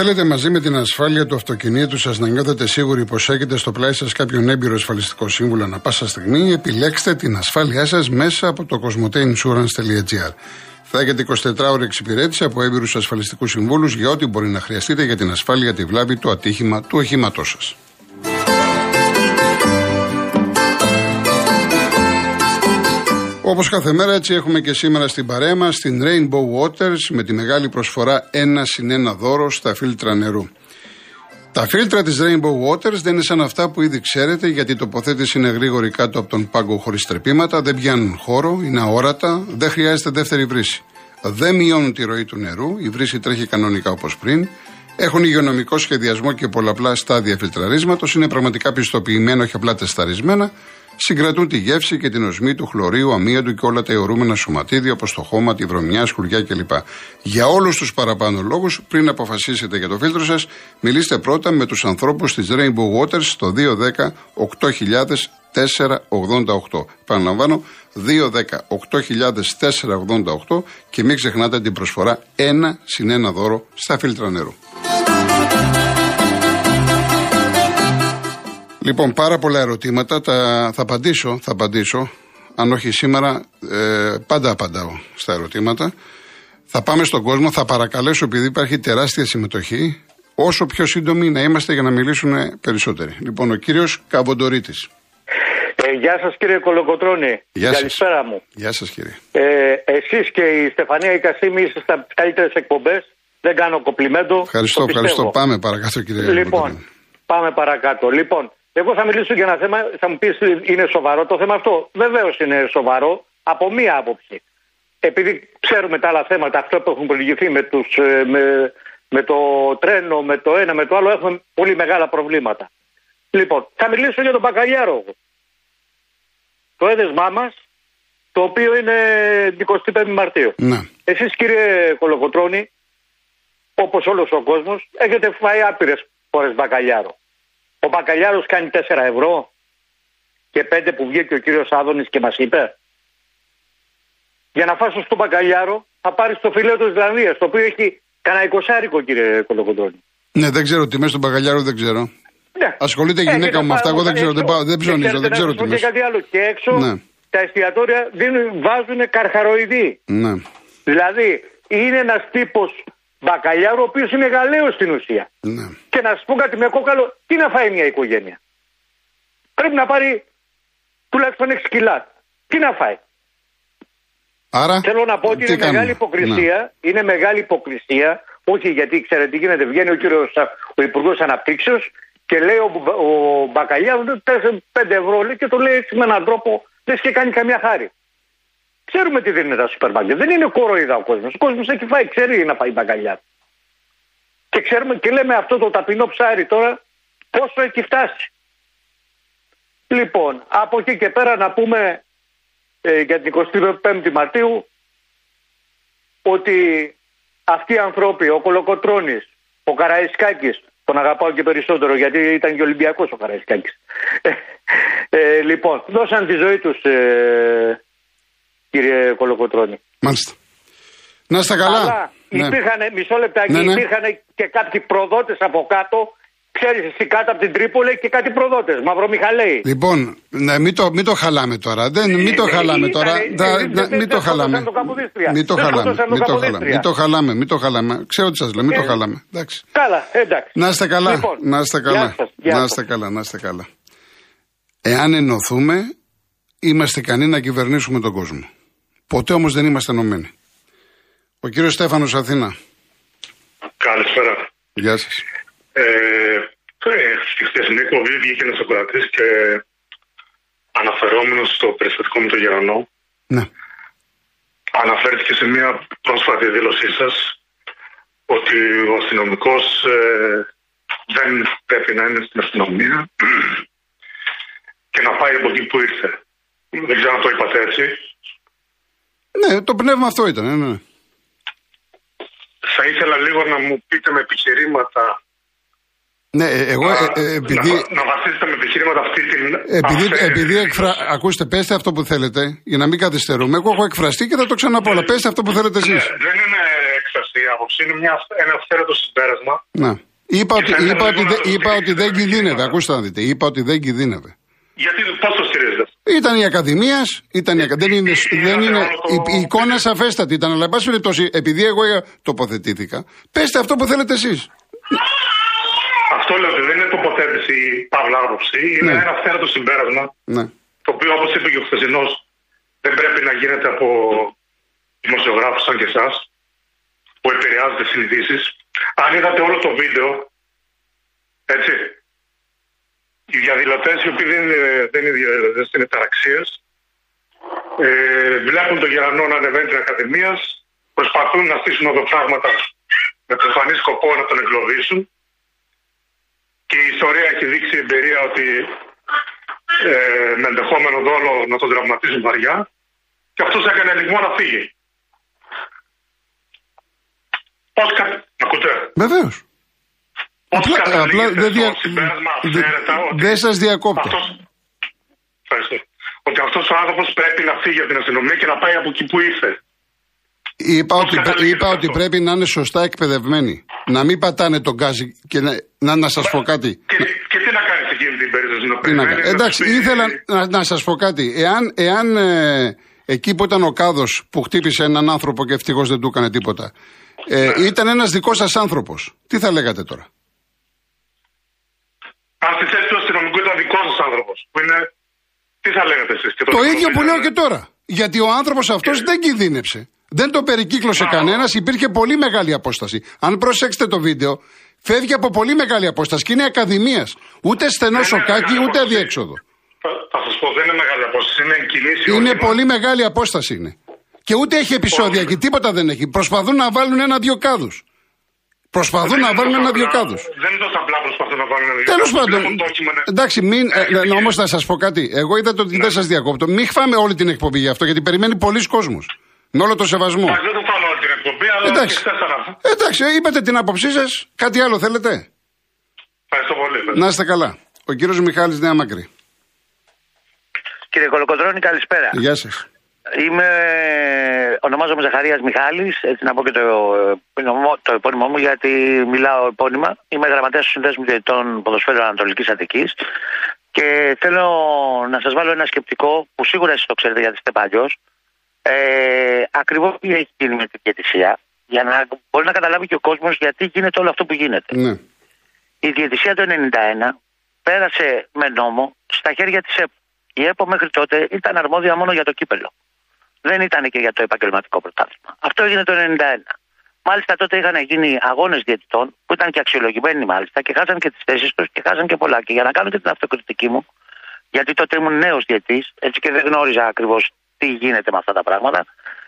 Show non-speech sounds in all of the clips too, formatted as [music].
θέλετε μαζί με την ασφάλεια του αυτοκινήτου σας να νιώθετε σίγουροι πως έχετε στο πλάι σας κάποιον έμπειρο ασφαλιστικό σύμβουλο ανα πάσα στιγμή, επιλέξτε την ασφάλειά σας μέσα από το cosmoteinsurance.gr. Θα έχετε 24 ώρε εξυπηρέτηση από έμπειρους ασφαλιστικούς συμβούλους για ό,τι μπορεί να χρειαστείτε για την ασφάλεια, τη βλάβη, το ατύχημα του οχήματός σας. Όπως κάθε μέρα, έτσι έχουμε και σήμερα στην παρέα μας την Rainbow Waters με τη μεγάλη προσφορά ένα συν ένα δώρο στα φίλτρα νερού. Τα φίλτρα της Rainbow Waters δεν είναι σαν αυτά που ήδη ξέρετε, γιατί η τοποθέτηση είναι γρήγορη κάτω από τον πάγκο χωρίς τρεπήματα, δεν πιάνουν χώρο, είναι αόρατα, δεν χρειάζεται δεύτερη βρύση. Δεν μειώνουν τη ροή του νερού, η βρύση τρέχει κανονικά όπως πριν. Έχουν υγειονομικό σχεδιασμό και πολλαπλά στάδια φιλτραρίσματο, είναι πραγματικά πιστοποιημένα, όχι απλά τεσταρισμένα συγκρατούν τη γεύση και την οσμή του χλωρίου, αμύαντου και όλα τα αιωρούμενα σωματίδια όπως το χώμα, τη βρωμιά, σκουριά κλπ. Για όλους τους παραπάνω λόγους, πριν αποφασίσετε για το φίλτρο σας, μιλήστε πρώτα με τους ανθρώπους της Rainbow Waters στο 210 8000 Παναλαμβάνω, 210 και μην ξεχνάτε την προσφορά 1 συν 1 δώρο στα φίλτρα νερού. Λοιπόν, πάρα πολλά ερωτήματα. Τα, θα απαντήσω, θα απαντήσω. Αν όχι σήμερα, ε, πάντα απαντάω στα ερωτήματα. Θα πάμε στον κόσμο. Θα παρακαλέσω, επειδή υπάρχει τεράστια συμμετοχή, όσο πιο σύντομοι να είμαστε για να μιλήσουν περισσότεροι. Λοιπόν, ο κύριος Καβοντορίτης. Ε, γεια σας κύριε Κολοκοτρώνη. Γεια Καλησπέρα μου. Γεια σας κύριε. Ε, Εσείς και η Στεφανία Ικασίμη είστε στα καλύτερες εκπομπές. Δεν κάνω κοπλιμέντο. Ευχαριστώ, ευχαριστώ. Πάμε παρακάτω κύριε Λοιπόν, πάμε παρακάτω. Λοιπόν, εγώ θα μιλήσω για ένα θέμα, θα μου πεις είναι σοβαρό το θέμα αυτό. Βεβαίως είναι σοβαρό από μία άποψη. Επειδή ξέρουμε τα άλλα θέματα, αυτά που έχουν προηγηθεί με, τους, ε, με, με το τρένο, με το ένα, με το άλλο, έχουμε πολύ μεγάλα προβλήματα. Λοιπόν, θα μιλήσω για τον Μπακαλιάρο. Το έδεσμά μας, το οποίο είναι 25 Μαρτίου. Ναι. Εσείς κύριε Κολοκοτρώνη, όπως όλος ο κόσμος, έχετε φάει άπειρες φορές μπακαλιάρο. Ο Μπακαλιάρος κάνει 4 ευρώ και 5 που βγήκε ο κύριος Άδωνης και μας είπε. Για να φάσω στο Μπακαλιάρο θα πάρει το φιλέτο της Ισλανδίας, το οποίο έχει κανένα εικοσάρικο κύριε Κολοκοντρώνη. Ναι, δεν ξέρω τιμές του Μπακαλιάρου, δεν ξέρω. Ναι. Ασχολείται η ε, γυναίκα μου με αυτά, εγώ δεν ξέρω, δεν, δεν ψωνίζω, δεν ξέρω τιμές. Και κάτι άλλο, και έξω ναι. τα εστιατόρια βάζουν καρχαροειδή. Ναι. Δηλαδή είναι ένας τύπος μπακαλιάρο, ο οποίος είναι γαλαίο στην ουσία. Ναι. Και να σας πω κάτι με κόκαλο, τι να φάει μια οικογένεια; Πρέπει να πάρει τουλάχιστον 6 κιλά. Τι να φάει; Άρα, Θέλω να πω ότι είναι μεγάλη υποκρισία. Ναι. Είναι μεγάλη υποκρισία. Όχι γιατί ξέρετε τι γίνεται. Βγαίνει ο κύριος ο Υπουργός Αναπτύξεως και λέει ο, ο Μπακαλιάρος 5 ευρώ λέει, και το λέει έτσι με έναν τρόπο δεν και κάνει καμιά χάρη. Ξέρουμε τι δίνουν τα σούπερ μάρκετ. Δεν είναι κοροϊδά ο κόσμος. Ο κόσμος έχει φάει, ξέρει να φάει μπαγκαλιά. Και ξέρουμε και λέμε αυτό το ταπεινό ψάρι τώρα πόσο έχει φτάσει. Λοιπόν, από εκεί και πέρα να πούμε ε, για την 25η Μαρτίου ότι αυτοί οι άνθρωποι, ο Κολοκοτρώνης, ο Καραϊσκάκης, τον αγαπάω και περισσότερο γιατί ήταν και Ολυμπιακός ο Καραϊσκάκης. [laughs] Ε, ε, λοιπόν, δώσαν τη ζωή τους ε, κύριε Κολοκοτρώνη. Μάλιστα. Να είστε καλά. Αλλά ναι. υπήρχαν, μισό λεπτάκι, ναι, ναι. υπήρχαν και κάποιοι προδότες από κάτω. Ξέρεις εσύ κάτω από την Τρίπολη και κάτι προδότες, Μαυρομιχαλέοι. Λοιπόν, ναι, μην, το, μην το χαλάμε τώρα. Δεν, μην το χαλάμε τώρα. Μην το χαλάμε. Μην το χαλάμε. Μην το χαλάμε. Μην το χαλάμε. Ξέρω τι σας λέω. Μην το χαλάμε. Καλά, εντάξει. Να είστε καλά. Να είστε καλά. Να είστε καλά. Να είστε καλά. Εάν ενωθούμε, είμαστε ικανοί να κυβερνήσουμε τον κόσμο. Ποτέ όμως δεν είμαστε ενωμένοι. Ο κύριος Στέφανος Αθήνα. Καλησπέρα. Γεια σας. Ε, ε, στη χθεσινή εκπομπή βγήκε ένας Σοκράτη και αναφερόμενος στο περιστατικό με τον Γερανό. Ναι. Αναφέρθηκε σε μια πρόσφατη δήλωσή σας ότι ο αστυνομικός ε, δεν πρέπει να είναι στην αστυνομία [clears throat] και να πάει από εκεί που ήρθε. Δεν ξέρω αν το είπατε έτσι. Ναι, το πνεύμα αυτό ήταν, ναι, ναι. Θα ήθελα λίγο να μου πείτε με επιχειρήματα. Ναι, ε, εγώ ε, ε, επειδή... Να, να βασίσετε με επιχειρήματα αυτή την... Επειδή, επειδή εκφρα... ακούστε, πέστε αυτό που θέλετε, για να μην καθυστερούμε. Εγώ έχω εκφραστεί και θα το ξαναπώ, αλλά πέστε αυτό που θέλετε εσείς. Ναι, δεν είναι έκφραση από άποψη. Είναι μια, ένα αυθαίρετο συμπέρασμα. Ναι. Είπα ότι, είπα, ότι, είπα ότι δεν κινδύνευε. Ακούστε να δείτε. Είπα ότι δεν κινδύνευε. Γιατί πώ το στηρίζετε. Ήταν η Ακαδημία, ήταν η Δεν είναι, δεν είναι, η, η εικόνα σαφέστατη ήταν, αλλά εν πάση περιπτώσει, επειδή εγώ τοποθετήθηκα, πέστε αυτό που θέλετε εσεί. Αυτό λέω ότι δεν είναι τοποθέτηση παύλα άποψη, είναι ναι. ένα αυθαίρετο συμπέρασμα. Ναι. Το οποίο, όπω είπε και ο χθεσινό, δεν πρέπει να γίνεται από δημοσιογράφου σαν και εσά, που επηρεάζονται συνειδήσει. Αν είδατε όλο το βίντεο, έτσι, οι διαδηλωτές, οι οποίοι δεν είναι, δεν είναι διαδηλωτές, είναι ταραξίες, ε, βλέπουν τον Γερανό να ανεβαίνει την Ακαδημίας, προσπαθούν να στήσουν οδοφράγματα με προφανή σκοπό να τον εγκλωβίσουν. Και η ιστορία έχει δείξει εμπειρία ότι ε, με ενδεχόμενο δόλο να τον τραυματίζουν βαριά. Και αυτός έκανε λιγμό να φύγει. Πώς κα... Ακούτε; Βεβαίως. Απλά, απλά δεν δια... δε, σας διακόπτω. Αυτός... Ότι αυτός ο άνθρωπος πρέπει να φύγει από την αστυνομία και να πάει από εκεί που ήρθε. Είπα, ότι, είπα ότι πρέπει να είναι σωστά εκπαιδευμένοι. Να μην πατάνε τον γκάζι και να, να, να σας πω κάτι. Και, και τι να κάνει σε εκείνη την περίπτωση, να πει. Εντάξει, ήθελα να, να σας πω κάτι. Εάν, εάν ε, εκεί που ήταν ο κάδος που χτύπησε έναν άνθρωπο και ευτυχώς δεν του έκανε τίποτα, ε, ναι. ήταν ένας δικός σας άνθρωπος, τι θα λέγατε τώρα; Αν στη θέση του αστυνομικού ήταν δικός σας άνθρωπος, που είναι. Τι θα λέγατε εσείς το, το ίδιο που λέω και τώρα. Γιατί ο άνθρωπος αυτός δεν κινδύνεψε. Δεν το περικύκλωσε κανένας, υπήρχε πολύ μεγάλη απόσταση. Αν προσέξετε το βίντεο, φεύγει από πολύ μεγάλη απόσταση και είναι ακαδημίας. Ούτε στενό σοκάκι, ούτε αδιέξοδο. Θα σας πω, δεν είναι μεγάλη απόσταση, είναι κινήσει. Είναι πολύ μεγάλη απόσταση είναι. Και ούτε έχει επεισόδια και τίποτα δεν έχει. Προσπαθούν να βάλουν ένα-δυο κάδους. Προσπαθούν να βάλουν ένα-δυο κάδους. Δεν είναι τόσο απλά προσπαθούν να βάλουν ένα-δυο Τέλος πάντων. Εντάξει, μην. Ε, Όμως θα σας πω κάτι. Εγώ είδατε ότι δεν σας διακόπτω. Μην χφάμε όλη την εκπομπή γι' αυτό γιατί περιμένει πολλοί κόσμος. Με όλο το σεβασμό. δεν το φάμε όλη την εκπομπή, αλλά εντάξει. εντάξει, είπατε την άποψή σας. Κάτι άλλο θέλετε; Ευχαριστώ πολύ. Να είστε καλά. Ο κύριος Μιχάλης Νέα Μακρύ. Κύριε Κολοκοτρώνη, καλησπέρα. Γεια σας. Είμαι, ονομάζομαι Ζαχαρίας Μιχάλης, έτσι να πω και το, το επώνυμό μου γιατί μιλάω επώνυμα. Είμαι γραμματέας του Συνδέσμου Διαιτητών Ποδοσφαίρου Ανατολικής Αττικής και θέλω να σας βάλω ένα σκεπτικό που σίγουρα εσείς το ξέρετε γιατί είστε παλιός. Ε, ακριβώς τι έχει γίνει με την διαιτησία για να μπορεί να καταλάβει και ο κόσμος γιατί γίνεται όλο αυτό που γίνεται. Ναι. Η διαιτησία του 1991 πέρασε με νόμο στα χέρια της ΕΠΟ. Η ΕΠΟ μέχρι τότε ήταν αρμόδια μόνο για το κύπελο δεν ήταν και για το επαγγελματικό πρωτάθλημα. Αυτό έγινε το 1991. Μάλιστα τότε είχαν γίνει αγώνες διαιτητών που ήταν και αξιολογημένοι μάλιστα και χάσαν και τις θέσεις τους και χάσαν και πολλά. Και για να κάνω και την αυτοκριτική μου, γιατί τότε ήμουν νέος διαιτής, έτσι και δεν γνώριζα ακριβώς τι γίνεται με αυτά τα πράγματα,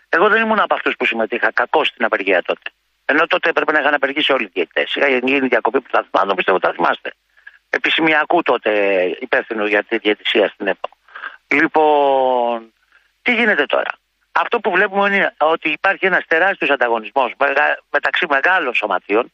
εγώ δεν ήμουν από αυτούς που συμμετείχα κακώς στην απεργία τότε. Ενώ τότε έπρεπε να είχαν απεργήσει όλοι οι διαιτητές. Είχα γίνει διακοπή πρωταθλημάτων, πιστεύω ότι θα θυμάστε. Επισημιακού τότε υπεύθυνο για τη διαιτησία στην ΕΠΟ. Λοιπόν, τι γίνεται τώρα; Αυτό που βλέπουμε είναι ότι υπάρχει ένας τεράστιος ανταγωνισμός μεταξύ μεγάλων σωματείων.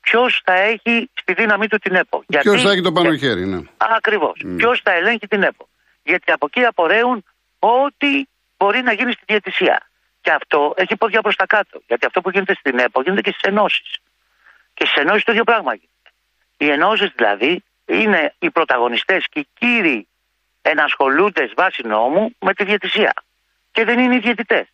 Ποιος θα έχει στη δύναμή του την ΕΠΟ; Ποιος θα έχει το πάνω χέρι, ναι. Ακριβώς. Mm. Ποιος θα ελέγχει την ΕΠΟ; Γιατί από εκεί απορρέουν ό,τι μπορεί να γίνει στη διαιτησία. Και αυτό έχει πόδια προς τα κάτω. Γιατί αυτό που γίνεται στην ΕΠΟ γίνεται και στις ενώσεις. Και στις ενώσεις το ίδιο πράγμα γίνεται. Οι ενώσεις δηλαδή είναι οι πρωταγωνιστές και οι κύριοι ενασχολούνται βάσει νόμου με τη διαιτησία και δεν είναι οι διαιτητές.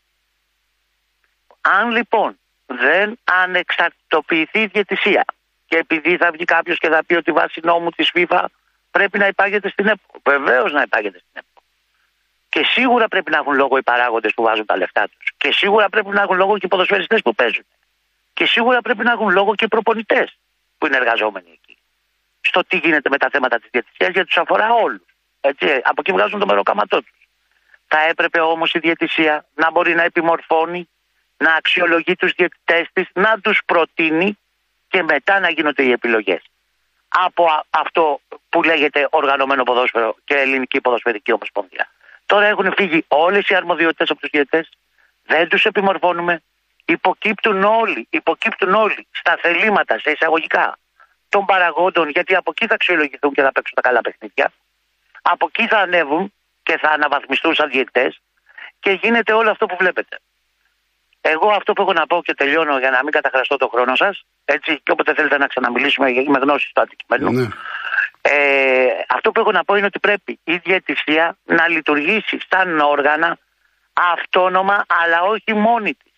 Αν λοιπόν δεν ανεξαρτητοποιηθεί η διαιτησία και επειδή θα βγει κάποιος και θα πει ότι βάσει νόμου της FIFA πρέπει να υπάγεται στην ΕΠΟ. Βεβαίως να υπάγεται στην ΕΠΟ. Και σίγουρα πρέπει να έχουν λόγο οι παράγοντες που βάζουν τα λεφτά τους. Και σίγουρα πρέπει να έχουν λόγο και οι ποδοσφαιριστές που παίζουν. Και σίγουρα πρέπει να έχουν λόγο και οι προπονητές που είναι εργαζόμενοι εκεί. Στο τι γίνεται με τα θέματα της διαιτησίας γιατί τους αφορά όλους. Από εκεί βγάζουν το μεροκάματό τους. Θα έπρεπε όμως η διαιτησία να μπορεί να επιμορφώνει, να αξιολογεί τους διαιτητές της, να τους προτείνει και μετά να γίνονται οι επιλογές. Από αυτό που λέγεται οργανωμένο ποδόσφαιρο και ελληνική ποδοσφαιρική ομοσπονδία. Τώρα έχουν φύγει όλες οι αρμοδιότητες από τους διαιτητές, δεν τους επιμορφώνουμε, υποκύπτουν όλοι, υποκύπτουν όλοι στα θελήματα, σε εισαγωγικά των παραγόντων, γιατί από εκεί θα αξιολογηθούν και θα παίξουν τα καλά παιχνίδια. Από εκεί θα ανέβουν και θα αναβαθμιστούν σαν διαιτητές και γίνεται όλο αυτό που βλέπετε. Εγώ αυτό που έχω να πω και τελειώνω για να μην καταχραστώ το χρόνο σας, έτσι, και όποτε θέλετε να ξαναμιλήσουμε, γιατί είμαι γνώση του αντικειμένου. Ναι. Ε, αυτό που έχω να πω είναι ότι πρέπει η διαιτησία να λειτουργήσει σαν όργανα αυτόνομα, αλλά όχι μόνη της.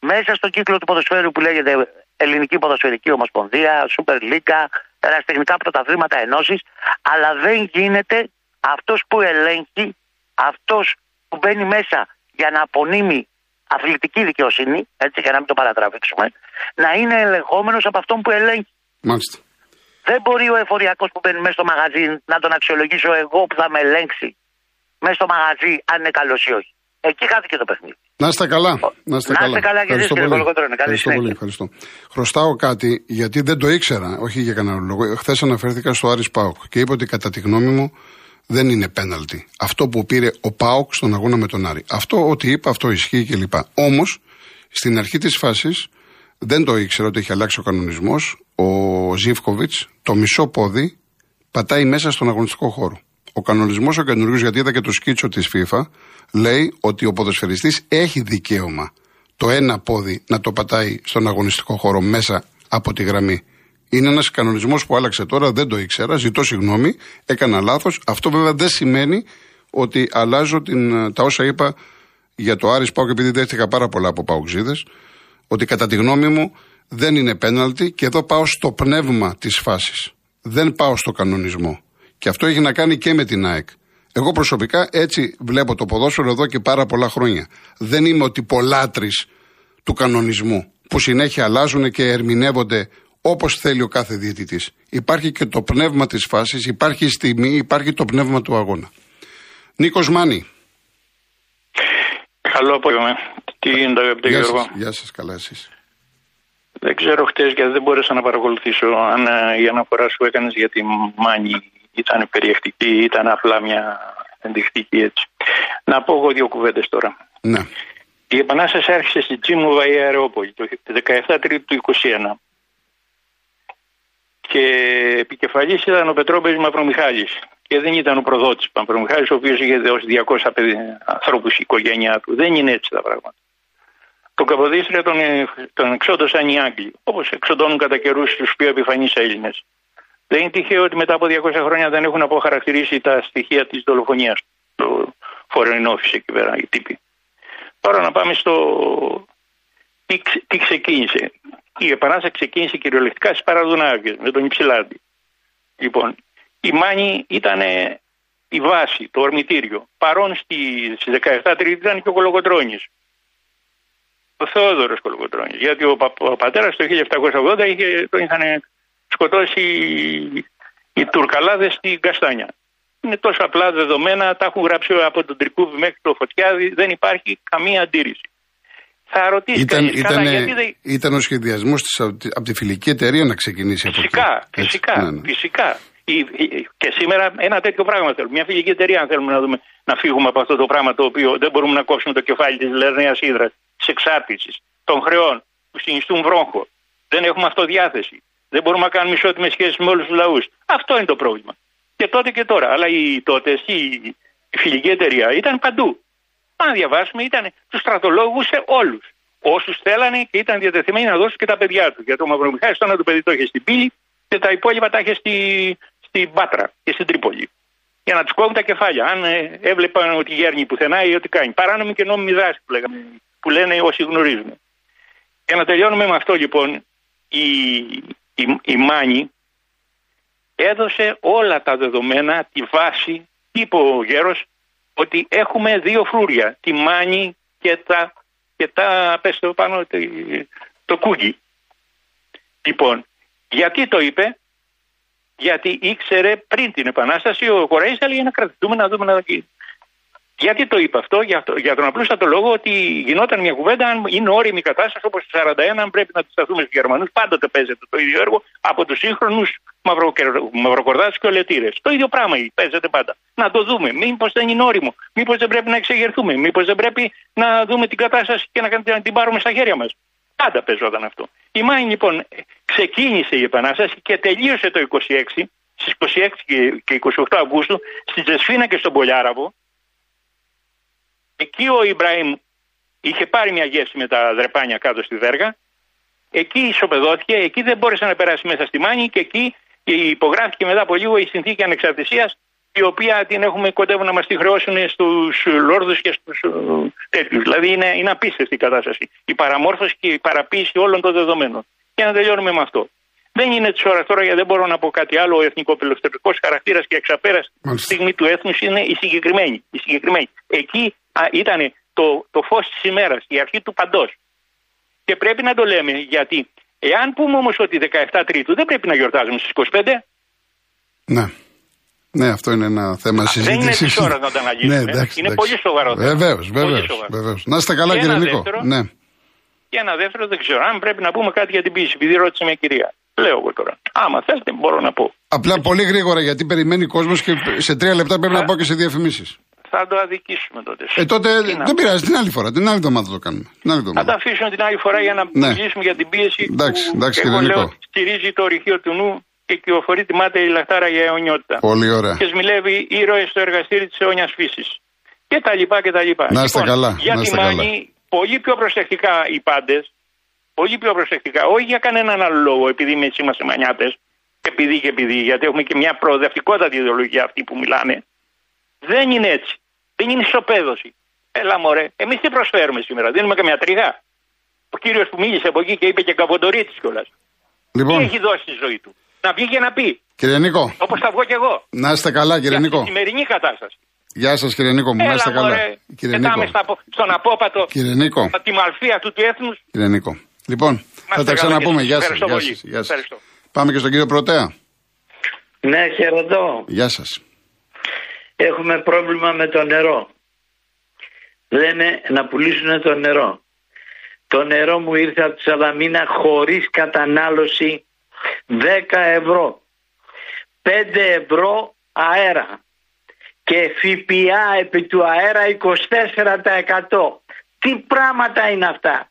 Μέσα στο κύκλο του ποδοσφαίρου που λέγεται Ελληνική Ποδοσφαιρική Ομοσπονδία, Σούπερ Λίγκα, εραστεχνικά πρωταθλήματα ενώσεις, αλλά δεν γίνεται αυτός που ελέγχει, αυτός που μπαίνει μέσα για να απονείμει αθλητική δικαιοσύνη, έτσι για να μην το παρατραβήξουμε, να είναι ελεγχόμενος από αυτόν που ελέγχει. Μάλιστα. Δεν μπορεί ο εφοριακός που μπαίνει μέσα στο μαγαζί να τον αξιολογήσω εγώ που θα με ελέγξει μέσα στο μαγαζί αν είναι καλός ή όχι. Εκεί χάθηκε το παιχνίδι. Να είστε καλά. Να είστε Να είστε καλά και εσείς, κύριε Κολοκοτρώνη. Καλή Ευχαριστώ πολύ. συνέχεια. Ευχαριστώ. Χρωστάω κάτι γιατί δεν το ήξερα, όχι για κανένα λόγο. Χθες αναφέρθηκα στο Άρης Πάουκ και είπε ότι κατά τη γνώμη μου δεν είναι πέναλτι. Αυτό που πήρε ο Πάουκ στον αγώνα με τον Άρη. Αυτό ότι είπα, αυτό ισχύει κλπ. Όμως, στην αρχή της φάσης δεν το ήξερα ότι έχει αλλάξει ο κανονισμός. Ο Ζήφκοβιτς το μισό πόδι πατάει μέσα στον αγωνιστικό χώρο. Ο κανονισμός ο καινούριο, γιατί είδα και το σκίτσο της FIFA, λέει ότι ο ποδοσφαιριστής έχει δικαίωμα το ένα πόδι να το πατάει στον αγωνιστικό χώρο μέσα από τη γραμμή. Είναι ένας κανονισμός που άλλαξε τώρα, δεν το ήξερα, ζητώ συγγνώμη, έκανα λάθος. Αυτό βέβαια δεν σημαίνει ότι αλλάζω την, τα όσα είπα για το Άρης Πάουκ, επειδή δέχτηκα πάρα πολλά από Παουξίδε, ότι κατά τη γνώμη μου δεν είναι πέναλτι και εδώ πάω στο πνεύμα της φάσης. Δεν πάω στο κανονισμό. Και αυτό έχει να κάνει και με την ΑΕΚ. Εγώ προσωπικά έτσι βλέπω το ποδόσφαιρο εδώ και πάρα πολλά χρόνια. Δεν είμαι ότι πολλάτρης του κανονισμού που συνέχεια αλλάζουν και ερμηνεύονται όπως θέλει ο κάθε διαιτητής. Υπάρχει και το πνεύμα της φάσης, υπάρχει η στιγμή, υπάρχει το πνεύμα του αγώνα. Νίκος Μάνη. Καλό απόγευμα. Τι γίνεται, αγαπητέ Γεια Γιώργο; σας, γεια σας, καλά εσείς. Δεν ξέρω χτες γιατί δεν μπόρεσα να παρακολουθήσω αν ε, η αναφορά σου έκανες για τη Μάνη ήταν περιεκτική ή ήταν απλά μια ενδεικτική έτσι. Να πω εγώ δύο κουβέντες τώρα. Ναι, Η Επανάσταση άρχισε στη Τζίμου Βαΐ Αερόπολη το 17 Τρίτου του 21. Και επικεφαλής ήταν ο Πετρόπεδης Μαυρομιχάλης. Και δεν ήταν ο προδότης Μαυρομιχάλης, ο οποίος είχε δώσει 200 παιδί, ανθρώπους η οικογένειά του. Δεν είναι έτσι τα πράγματα. Τον Καποδίστρια τον, ε, τον εξόντωσαν οι Άγγλοι, όπως εξοντώνουν κατά καιρούς τους πιο επιφανείς Έλληνες. Δεν είναι τυχαίο ότι μετά από 200 χρόνια δεν έχουν αποχαρακτηρίσει τα στοιχεία της δολοφονίας του Foreign Office εκεί πέρα, οι τύποι. Τώρα να πάμε στο τι, ξε- τι ξεκίνησε; Η Επανάσταση ξεκίνησε κυριολεκτικά στις Παραδουνάβιες με τον Υψηλάντη. Λοιπόν, η Μάνη ήταν η βάση, το ορμητήριο. Παρόν στη- στις 17 Τρίτη ήταν και ο Κολοκοτρώνης. Ο Θεόδωρος Κολοκοτρώνης. Γιατί ο, πα, ο πατέρας το 1780 είχε, τον είχαν σκοτώσει οι, οι Τουρκαλάδες στην Καστάνια. Είναι τόσο απλά δεδομένα, τα έχουν γράψει από τον Τρικούβι μέχρι το Φωτιάδη, δεν υπάρχει καμία αντίρρηση. Θα ρωτήσεις ήταν, κανείς, καλά, ήταν, γιατί δεν... ήταν ο σχεδιασμός της από τη, απ' τη φιλική εταιρεία να ξεκινήσει από Φυσικά, εκεί. Έτσι, φυσικά, ναι, ναι. φυσικά. Η- η- Και σήμερα ένα τέτοιο πράγμα θέλουμε. Μια φιλική εταιρεία, αν θέλουμε να, δούμε, να φύγουμε από αυτό το πράγμα το οποίο δεν μπορούμε να κόψουμε το κεφάλι της Λερναία Ήδρας, της εξάρτησης, των χρεών που συνιστούν βρόχο. Δεν έχουμε αυτοδιάθεση. Δεν μπορούμε να κάνουμε ισότιμες σχέσεις με όλους τους λαούς. Αυτό είναι το πρόβλημα. Και τότε και τώρα. Αλλά η τότε η, η φιλική εταιρεία ήταν παντού. Αν διαβάσουμε, ήταν του στρατολόγουσε όλους. Όσους θέλανε και ήταν διατεθειμένοι να δώσουν και τα παιδιά τους. Γιατί ο Μαυρομιχάλης τώρα το παιδί το είχε στην πύλη και τα υπόλοιπα τα είχε στη, στην Πάτρα και στην Τρίπολη. Για να τους κόβουν τα κεφάλια. Αν ε, έβλεπαν ότι γέρνει πουθενά ή ότι κάνει. Παράνομη και νόμιμη δράση που, λέγαμε, που λένε όσοι γνωρίζουμε. Για να τελειώνουμε με αυτό λοιπόν, η, η, η Μάνη έδωσε όλα τα δεδομένα, τη βάση, είπε ο γέρος, ότι έχουμε δύο φρούρια, τη Μάνη και τα, και τα πες το πάνω, το, το κούγκι. Λοιπόν, γιατί το είπε, γιατί ήξερε πριν την Επανάσταση ο Κοραής έλεγε να κρατηθούμε να δούμε να γιατί το είπα αυτό, για, αυτό, για τον απλούστατο λόγο ότι γινόταν μια κουβέντα αν είναι όριμη η κατάσταση όπως το 41, αν πρέπει να αντισταθούμε στους Γερμανούς. Πάντοτε παίζεται το ίδιο έργο από τους σύγχρονους μαυροκορδάτε και ολετήρες. Το ίδιο πράγμα παίζεται πάντα. Να το δούμε. Μήπως δεν είναι όριμο. Μήπως δεν πρέπει να εξεγερθούμε. Μήπως δεν πρέπει να δούμε την κατάσταση και να, να την πάρουμε στα χέρια μας. Πάντα παίζονταν αυτό. Η Μάη λοιπόν ξεκίνησε η Επανάσταση και τελείωσε το 26, στις 26 και 28 Αυγούστου, στη Τζεσφίνα και στον Πολιάραβο, Εκεί ο Ιμπραήμ είχε πάρει μια γεύση με τα δρεπάνια κάτω στη Βέργα. Εκεί ισοπεδώθηκε, εκεί δεν μπόρεσε να περάσει μέσα στη Μάνη και εκεί υπογράφηκε μετά από λίγο η συνθήκη ανεξαρτησίας, η οποία την έχουμε κοντεύουν να μας τη χρεώσουν στους Λόρδους και στους τέτοιους. Δηλαδή είναι, είναι απίστευτη η κατάσταση. Η παραμόρφωση και η παραποίηση όλων των δεδομένων. Και να τελειώνουμε με αυτό. Δεν είναι της ώρας τώρα, γιατί δεν μπορώ να πω κάτι άλλο. Ο εθνικό χαρακτήρας και εξαπέρα στιγμή του έθνους είναι η συγκεκριμένη. Η συγκεκριμένη. Εκεί ήταν το, το φως της ημέρας, η αρχή του παντός. Και πρέπει να το λέμε γιατί Εάν πούμε όμως ότι 17 Τρίτου δεν πρέπει να γιορτάζουμε στις 25. Ναι. Ναι, αυτό είναι ένα θέμα συζήτηση. Δεν είναι τη ώρα να τα αναγγείλουμε. Ναι, εντάξει, είναι πολύ σοβαρό. Βεβαίως, βεβαίως. Να είστε καλά, κύριε Νίκο. Ναι. Και ένα δεύτερο, δεν ξέρω αν πρέπει να πούμε κάτι για την πίεση, επειδή ρώτησε μια κυρία. Λέω εγώ τώρα. Άμα θέλετε, μπορώ να πω. Απλά πολύ γρήγορα, γιατί περιμένει κόσμος και σε τρία λεπτά πρέπει να πάω και σε διαφημίσεις θα το αδικήσουμε τότε. Ε, τότε δεν πειράζει, την άλλη φορά. Την άλλη εβδομάδα το κάνουμε. Την άλλη θα τα αφήσουμε την άλλη φορά για να ναι. για την πίεση. Εντάξει, εντάξει, εγώ λέω, στηρίζει το ορυχείο του νου και κυοφορεί τη μάτια η λαχτάρα για αιωνιότητα. Πολύ ωραία. Και σμιλεύει ήρωες στο εργαστήρι της αιώνιας φύσης. Και τα λοιπά και τα λοιπά. Να είστε λοιπόν, καλά. Για να τη Μάνη, πολύ πιο προσεκτικά οι πάντες. Πολύ πιο προσεκτικά. Όχι για κανέναν άλλο λόγο, επειδή εμεί είμαστε μανιάτες. Επειδή και επειδή, γιατί έχουμε και μια προοδευτικότατη ιδεολογία αυτή που μιλάνε. Δεν είναι έτσι. Δεν είναι ισοπαίδωση. Έλα μωρέ, εμείς τι προσφέρουμε σήμερα, δίνουμε καμιά τριγά. Ο κύριος που μίλησε από εκεί και είπε και καβοντορίτης κιόλας. Λοιπόν. Τι έχει δώσει τη ζωή του. Να βγει και να πει. Κύριε Νίκο. Όπως θα βγω κι εγώ. Να είστε καλά, κύριε Για Νίκο. Στη σημερινή κατάσταση. Γεια σας, κύριε Νίκο μου, Έλα, να είστε καλά. Μωρέ, κύριε Νίκο. Στα, στον απόπατο. Κύριε Νίκο. Τη μαλφία του του έθνους. Κύριε Νίκο. Λοιπόν, θα τα ξαναπούμε. Γεια σας. Γεια σας. Πάμε και στον κύριο Πρωτέα. Ναι, χαιρετώ. Γεια σας. Έχουμε πρόβλημα με το νερό λένε να πουλήσουν το νερό. Το νερό μου ήρθε από τη Σαλαμίνα χωρίς κατανάλωση 10 ευρώ. 5 ευρώ αέρα. Και ΦΠΑ επί του αέρα 24%. Τι πράγματα είναι αυτά.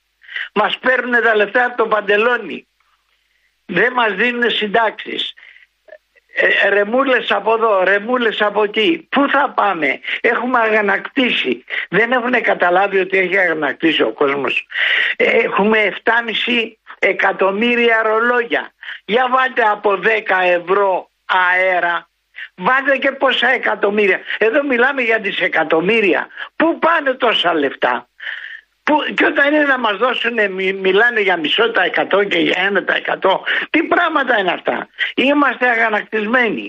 Μας παίρνουν τα λεφτά από το παντελόνι. Δεν μας δίνουν συντάξεις ε, ρεμούλες από εδώ, ρεμούλες από εκεί. Πού θα πάμε, έχουμε αγανακτήσει. Δεν έχουν καταλάβει ότι έχει αγανακτήσει ο κόσμος. Έχουμε 7,5 εκατομμύρια ρολόγια. Για βάλτε από 10 ευρώ αέρα. Βάλτε και πόσα εκατομμύρια. Εδώ μιλάμε για δισεκατομμύρια. Πού πάνε τόσα λεφτά; Που, και όταν είναι να μας δώσουν, μιλάνε για μισό τα εκατό και για ένα τα εκατό. Τι πράγματα είναι αυτά. Είμαστε αγανακτισμένοι.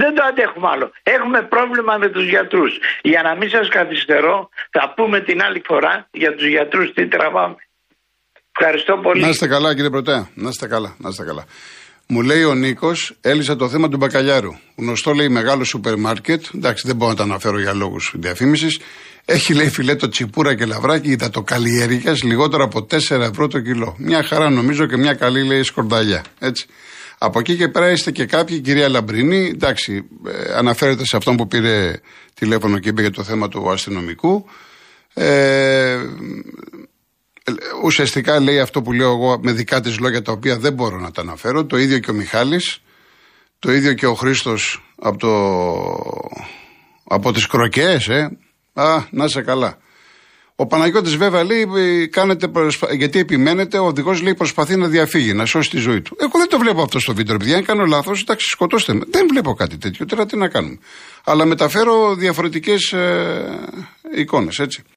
Δεν το αντέχουμε άλλο. Έχουμε πρόβλημα με τους γιατρούς. Για να μην σας καθυστερώ, θα πούμε την άλλη φορά για τους γιατρούς τι τραβάμε. Ευχαριστώ πολύ. Να είστε καλά κύριε Πρωτέα. Να είστε καλά. Να είστε καλά. Μου λέει ο Νίκος, έλυσα το θέμα του μπακαλιάρου. Γνωστό λέει μεγάλο σούπερ μάρκετ. Εντάξει, δεν μπορώ να τα αναφέρω για λόγους διαφήμισης. Έχει λέει φιλέτο τσιπούρα και λαβράκι καλλιέργεια λιγότερο από 4 ευρώ το κιλό. Μια χαρά νομίζω και μια καλή λέει σκορδαλιά. Έτσι. Από εκεί και πέρα είστε και κάποιοι, κυρία Λαμπρινή, εντάξει, ε, αναφέρεται σε αυτόν που πήρε τηλέφωνο και είπε για το θέμα του αστυνομικού. Ε, ουσιαστικά λέει αυτό που λέω εγώ με δικά της λόγια τα οποία δεν μπορώ να τα αναφέρω. Το ίδιο και ο Μιχάλης, το ίδιο και ο Χρήστος από, το, από τις κροκές, ε. Α, να είσαι καλά. Ο Παναγιώτης βέβαια λέει, κάνετε προσπα... γιατί επιμένετε, ο οδηγός λέει προσπαθεί να διαφύγει, να σώσει τη ζωή του. Εγώ δεν το βλέπω αυτό στο βίντεο, παιδιά. Αν κάνω λάθος, εντάξει, σκοτώστε με. Δεν βλέπω κάτι τέτοιο. Τώρα τι να κάνουμε. Αλλά μεταφέρω διαφορετικές ε, εικόνες, έτσι.